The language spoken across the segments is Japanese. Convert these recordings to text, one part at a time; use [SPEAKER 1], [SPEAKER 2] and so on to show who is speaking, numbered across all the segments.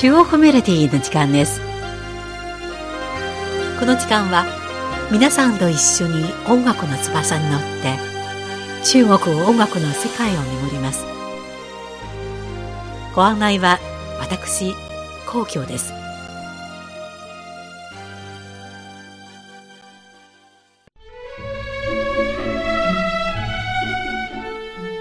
[SPEAKER 1] 中国メロディーの時間です。この時間は皆さんと一緒に音楽の翼に乗って中国音楽の世界を巡ります。ご案内は私皇居です。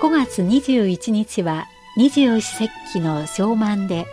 [SPEAKER 1] 5月21日は二十四節気の小満で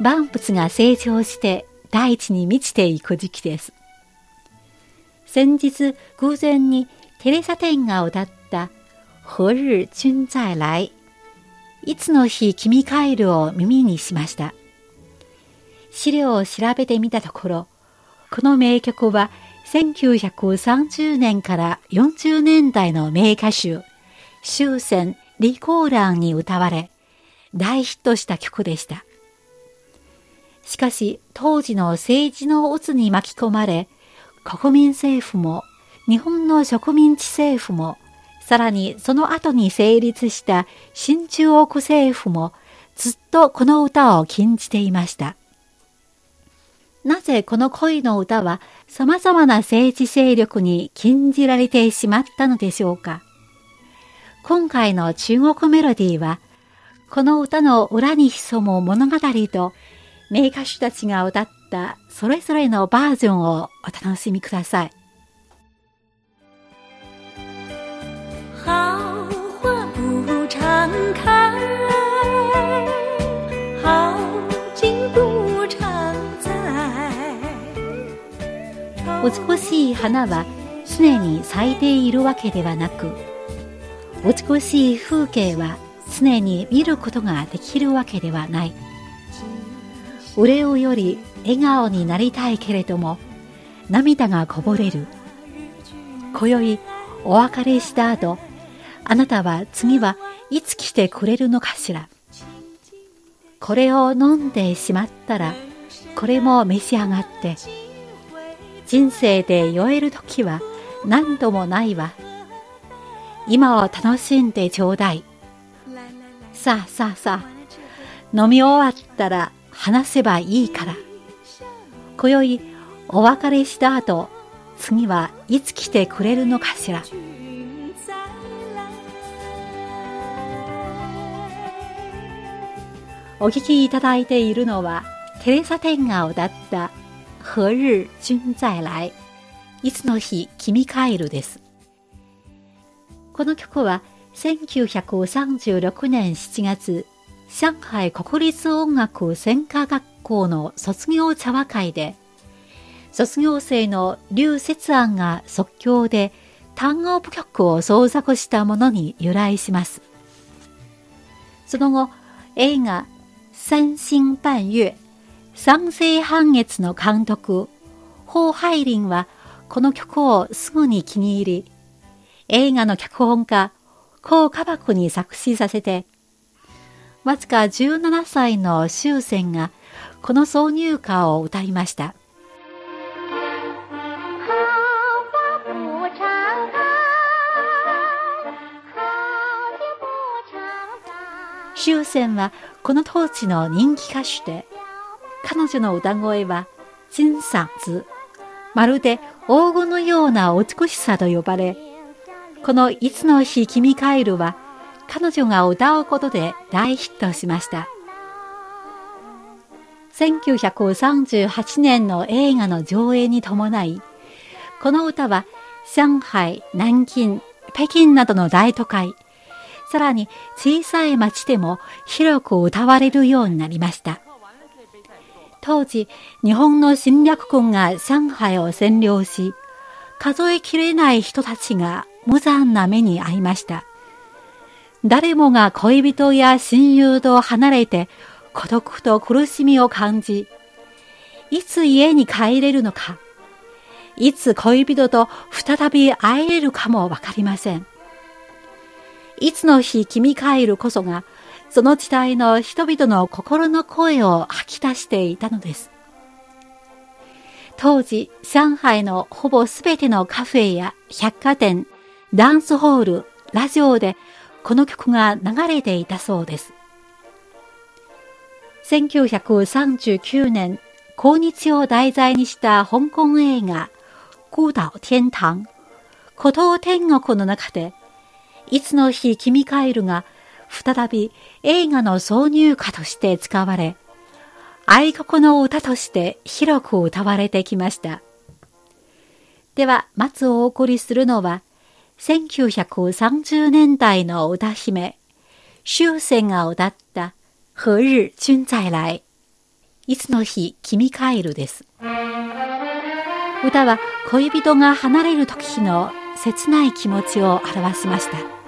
[SPEAKER 1] 万物が成長して大地に満ちていく時期です。先日偶然にテレサテンが歌った何日君再来いつの日君帰るを耳にしました。資料を調べてみたところ、この名曲は1930年から40年代の名歌手、終戦、李光蘭に歌われ、大ヒットした曲でした。しかし、当時の政治の渦に巻き込まれ、国民政府も、日本の植民地政府も、さらにその後に成立した新中国政府も、ずっとこの歌を禁じていました。なぜこの恋の歌は様々な政治勢力に禁じられてしまったのでしょうか今回の中国メロディーは、この歌の裏に潜む物語と名歌手たちが歌ったそれぞれのバージョンをお楽しみください。美しい花は常に咲いているわけではなく、美しい風景は常に見ることができるわけではない。俺をより笑顔になりたいけれども涙がこぼれる。今宵お別れした後あなたは次はいつ来てくれるのかしら。これを飲んでしまったらこれも召し上がって人生で酔える時は何度もないわ。今を楽しんでちょうだい。さあさあさあ飲み終わったら話せばいいから。今宵お別れした後、次はいつ来てくれるのかしら。お聞きいただいているのは、テレサ天が歌った何日君再来いつの日君帰るです。この曲は1936年7月、上海国立音楽専科学校の卒業茶話会で、卒業生の劉節安が即興で単語部曲を創作したものに由来します。その後、映画三星半月、三星半月の監督、ホハイリンはこの曲をすぐに気に入り、映画の脚本家、高カバクに作詞させて、わずか17歳の終戦がこの挿入歌を歌いました。終戦はこの当時の人気歌手で、彼女の歌声は、金嗓子、まるで黄金のような美しさと呼ばれ、このいつの日君帰るは、彼女が歌うことで大ヒットしました。1938年の映画の上映に伴い、この歌は上海、南京、北京などの大都会、さらに小さい町でも広く歌われるようになりました。当時、日本の侵略軍が上海を占領し、数えきれない人たちが無残な目に遭いました。誰もが恋人や親友と離れて孤独と苦しみを感じ、いつ家に帰れるのか、いつ恋人と再び会えれるかもわかりません。いつの日君帰るこそが、その時代の人々の心の声を吐き出していたのです。当時、上海のほぼすべてのカフェや百貨店、ダンスホール、ラジオでこの曲が流れていたそうです。1939年、抗日を題材にした香港映画、孤島天堂、孤島天国の中で、いつの日君帰るが再び映画の挿入歌として使われ、愛国の歌として広く歌われてきました。では、まずお送りするのは、1930年代の歌姫、終戦が歌った何日君再来いつの日君帰るです。歌は恋人が離れる時の切ない気持ちを表しました。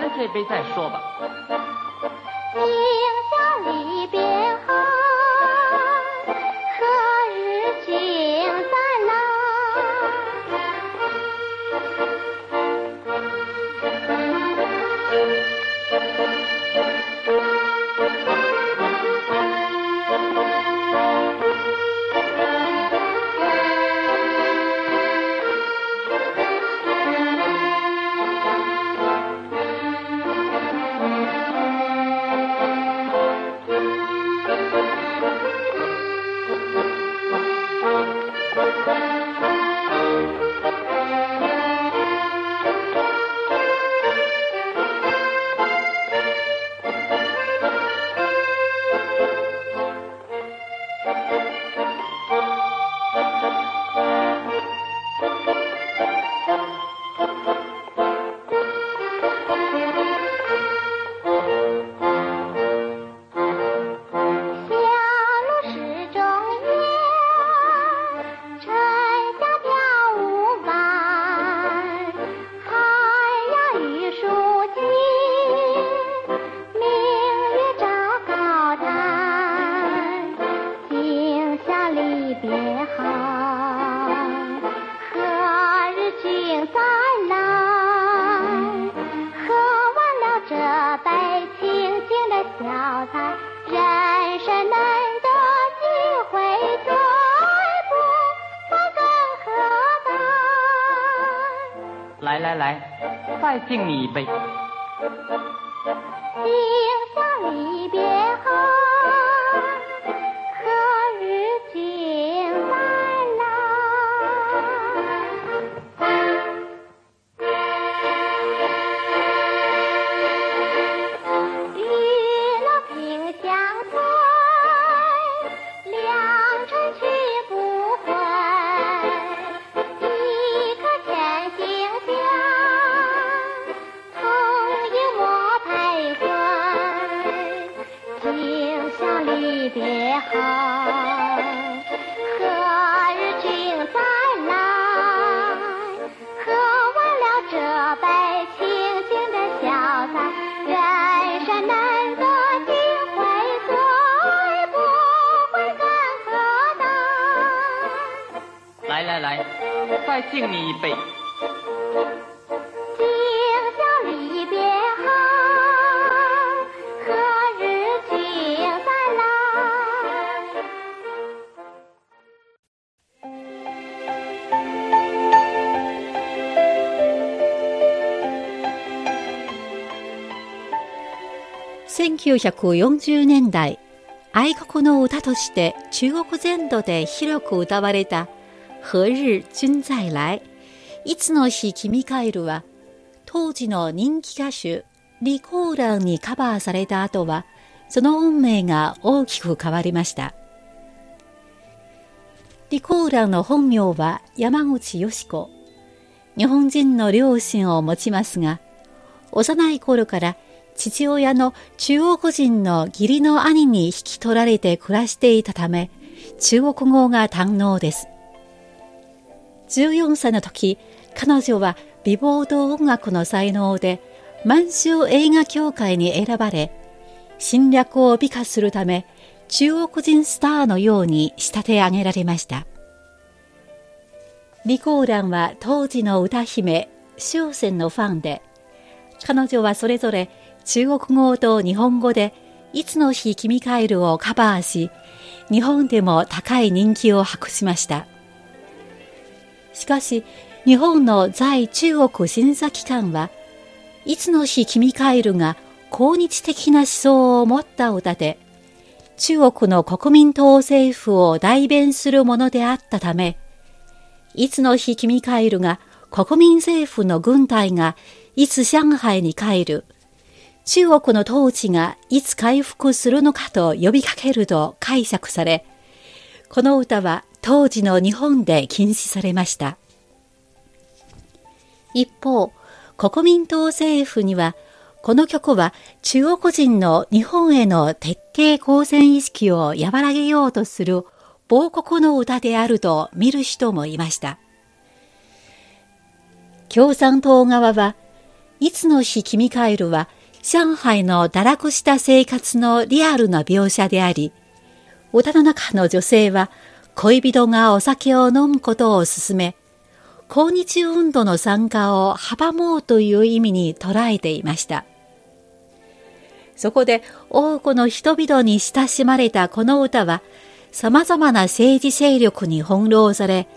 [SPEAKER 2] 了这杯再说吧。敬你一杯。敬你一杯。
[SPEAKER 3] 今宵离别后，何日君再来
[SPEAKER 1] ？1940年代、愛国の歌として中国全土で広く歌われた何日君再来いつの日君帰るは当時の人気歌手リコーランにカバーされた後はその運命が大きく変わりましたリコーランの本名は山口よし子日本人の両親を持ちますが幼い頃か？ら父親の中国人の義理の兄に引き取られて暮らしていたため中国語が堪能です14歳の時、彼女は美貌と音楽の才能で満州映画協会に選ばれ、侵略を美化するため、中国人スターのように仕立て上げられました。李光蘭は当時の歌姫、終戦のファンで、彼女はそれぞれ中国語と日本語で、いつの日君帰るをカバーし、日本でも高い人気を博しました。しかし、日本の在中国審査機関は、いつの日君帰るが抗日的な思想を持った歌で、中国の国民党政府を代弁するものであったため、いつの日君帰るが国民政府の軍隊がいつ上海に帰る、中国の統治がいつ回復するのかと呼びかけると解釈され、この歌は当時の日本で禁止されました。一方、国民党政府には、この曲は中国人の日本への徹底抗戦意識を和らげようとする亡国の歌であると見る人もいました。共産党側はいつの日君帰るは上海の堕落した生活のリアルな描写であり、歌の中の女性は恋人がお酒を飲むことを勧め、抗日運動の参加を阻もうという意味に捉えていました。そこで多くの人々に親しまれたこの歌は、様々な政治勢力に翻弄され、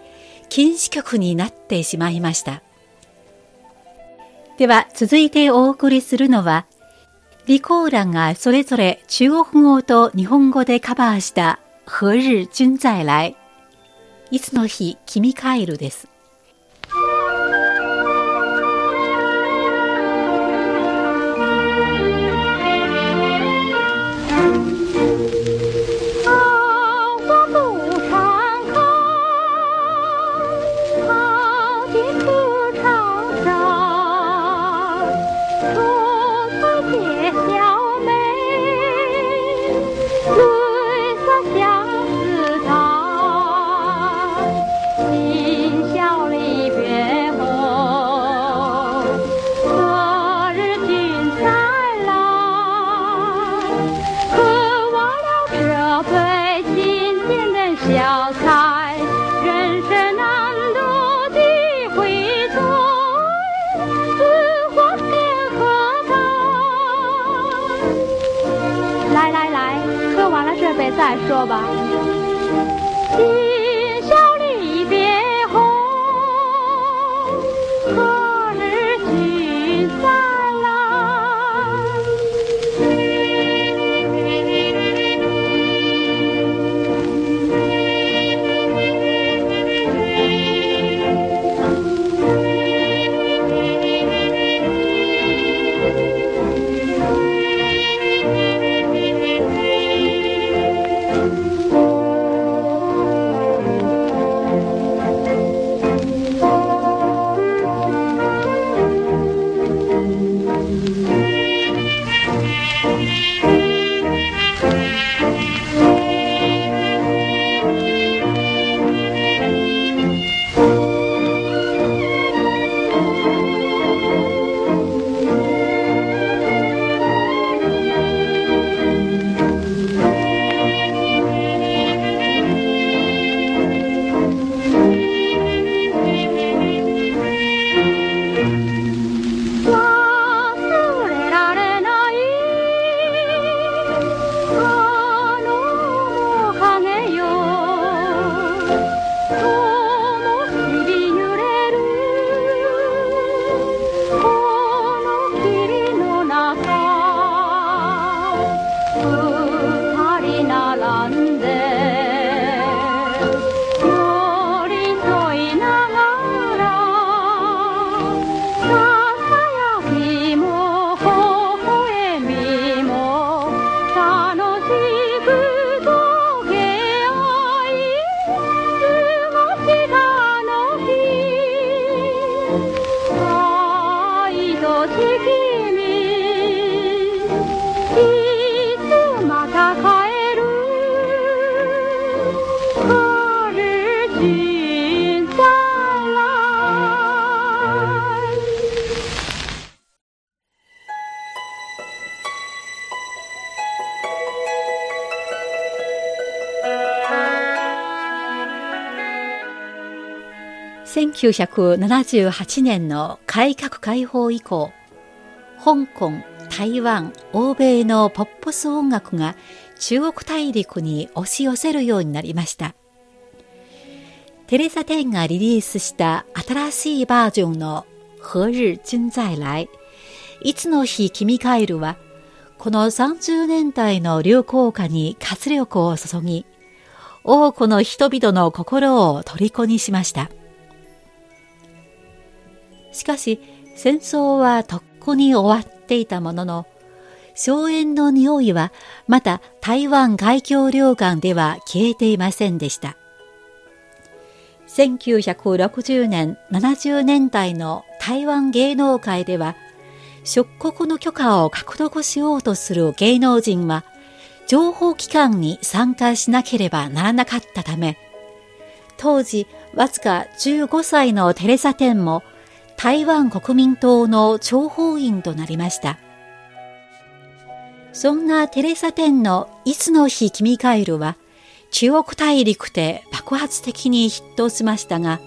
[SPEAKER 1] 禁止曲になってしまいました。では、続いてお送りするのは、李光蘭がそれぞれ中国語と日本語でカバーした何日君再来いつの日君帰るです。
[SPEAKER 3] 再说吧。
[SPEAKER 1] 1978年の改革開放以降、香港、台湾、欧米のポップス音楽が中国大陸に押し寄せるようになりました。テレサ・テンがリリースした新しいバージョンの何日君再来いつの日君帰るはこの30年代の流行歌に活力を注ぎ多くの人々の心を虜にしました。しかし戦争はとっくに終わっていたものの荘園の匂いはまた台湾海峡両岸では消えていませんでした。1960年、70年代の台湾芸能界では、出国の許可を獲得しようとする芸能人は、情報機関に参加しなければならなかったため、当時わずか15歳のテレサテンも台湾国民党の諜報員となりました。そんなテレサテンのいつの日君帰るは、中国大陸で爆発的にヒットしましたが、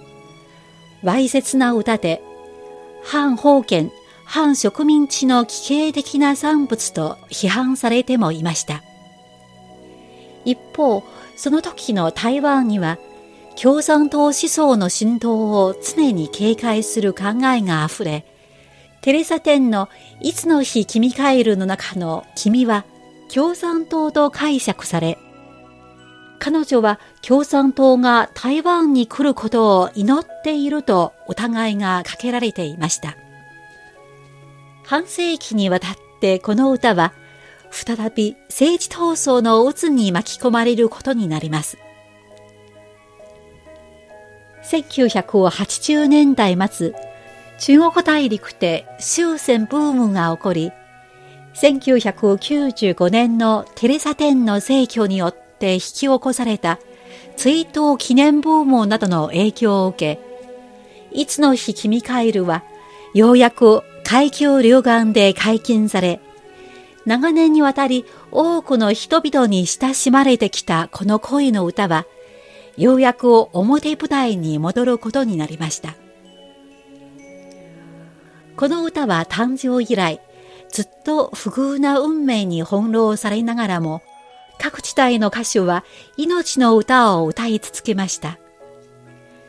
[SPEAKER 1] わいせつな歌で、反封建、反植民地の奇形的な産物と批判されてもいました。一方、その時の台湾には、共産党思想の浸透を常に警戒する考えがあふれ、テレサ店のいつの日君帰るの中の君は共産党と解釈され、彼女は共産党が台湾に来ることを祈っていると疑いがかけられていました。半世紀にわたってこの歌は再び政治闘争の渦に巻き込まれることになります。1980年代末、中国大陸で終戦ブームが起こり、1995年のテレサ天の逝去によって引き起こされた追悼記念ブームなどの影響を受け、いつの日君帰るは、ようやく海峡両岸で解禁され、長年にわたり多くの人々に親しまれてきたこの恋の歌は、ようやく表舞台に戻ることになりました。この歌は誕生以来、ずっと不遇な運命に翻弄されながらも、各地帯の歌手は命の歌を歌い続けました。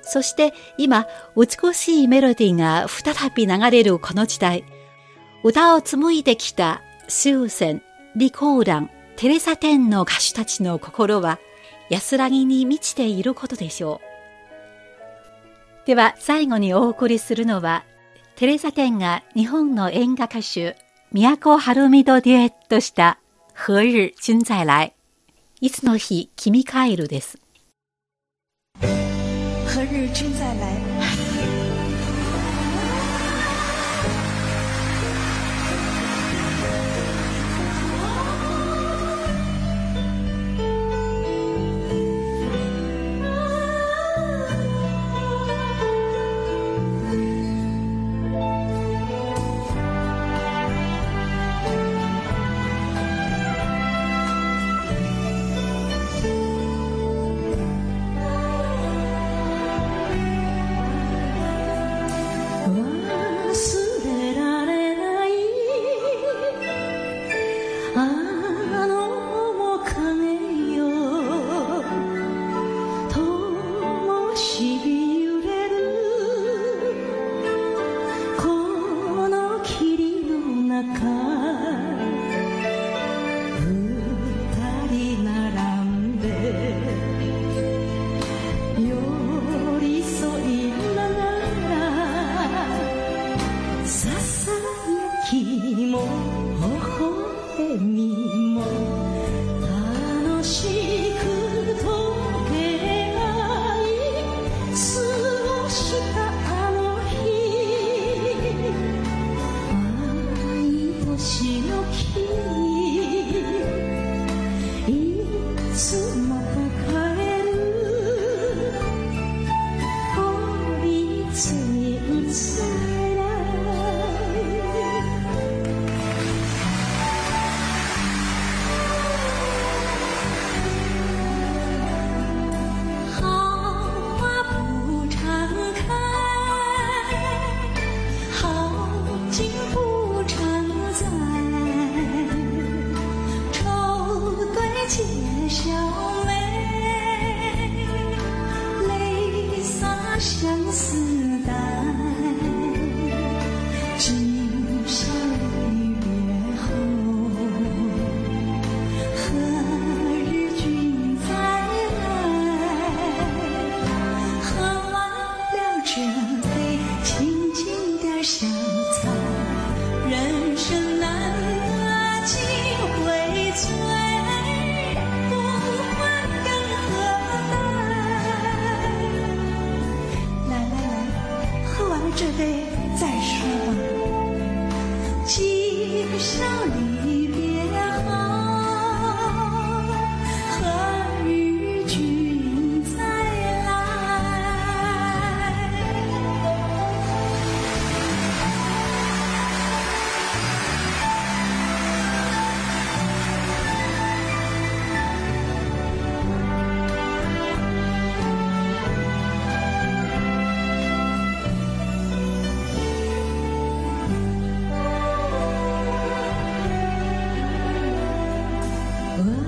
[SPEAKER 1] そして今、美しいメロディーが再び流れるこの時代、歌を紡いできた終戦、李光蘭、テレサ天の歌手たちの心は安らぎに満ちていることでしょう。では最後にお送りするのは、テレサ天が日本の演歌歌手、都晴美とデュエットした何日君再来。いつの日君帰るです。何日君再来
[SPEAKER 4] こ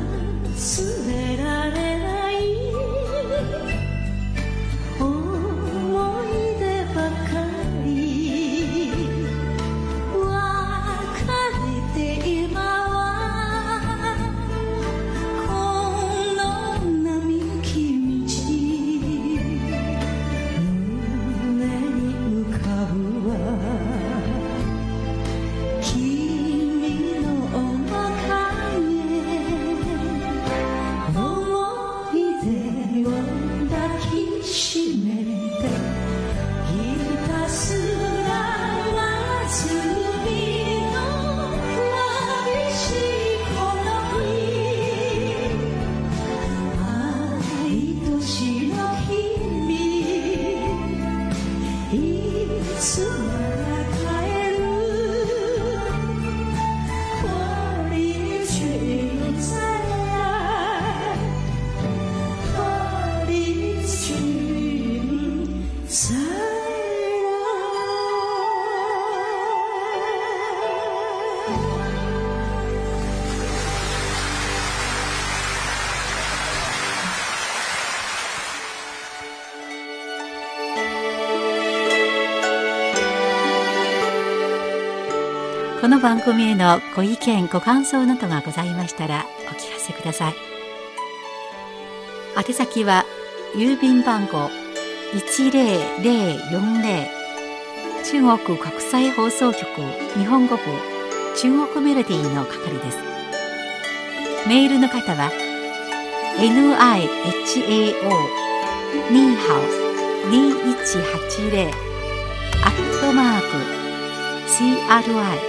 [SPEAKER 4] 番組へのご意見ご感想などがございましたらお聞かせください。宛先は郵便番号10040中国国際放送局日本語部中国メロディーの係です。メールの方は nihao ニーハオ2180アットマーク CRI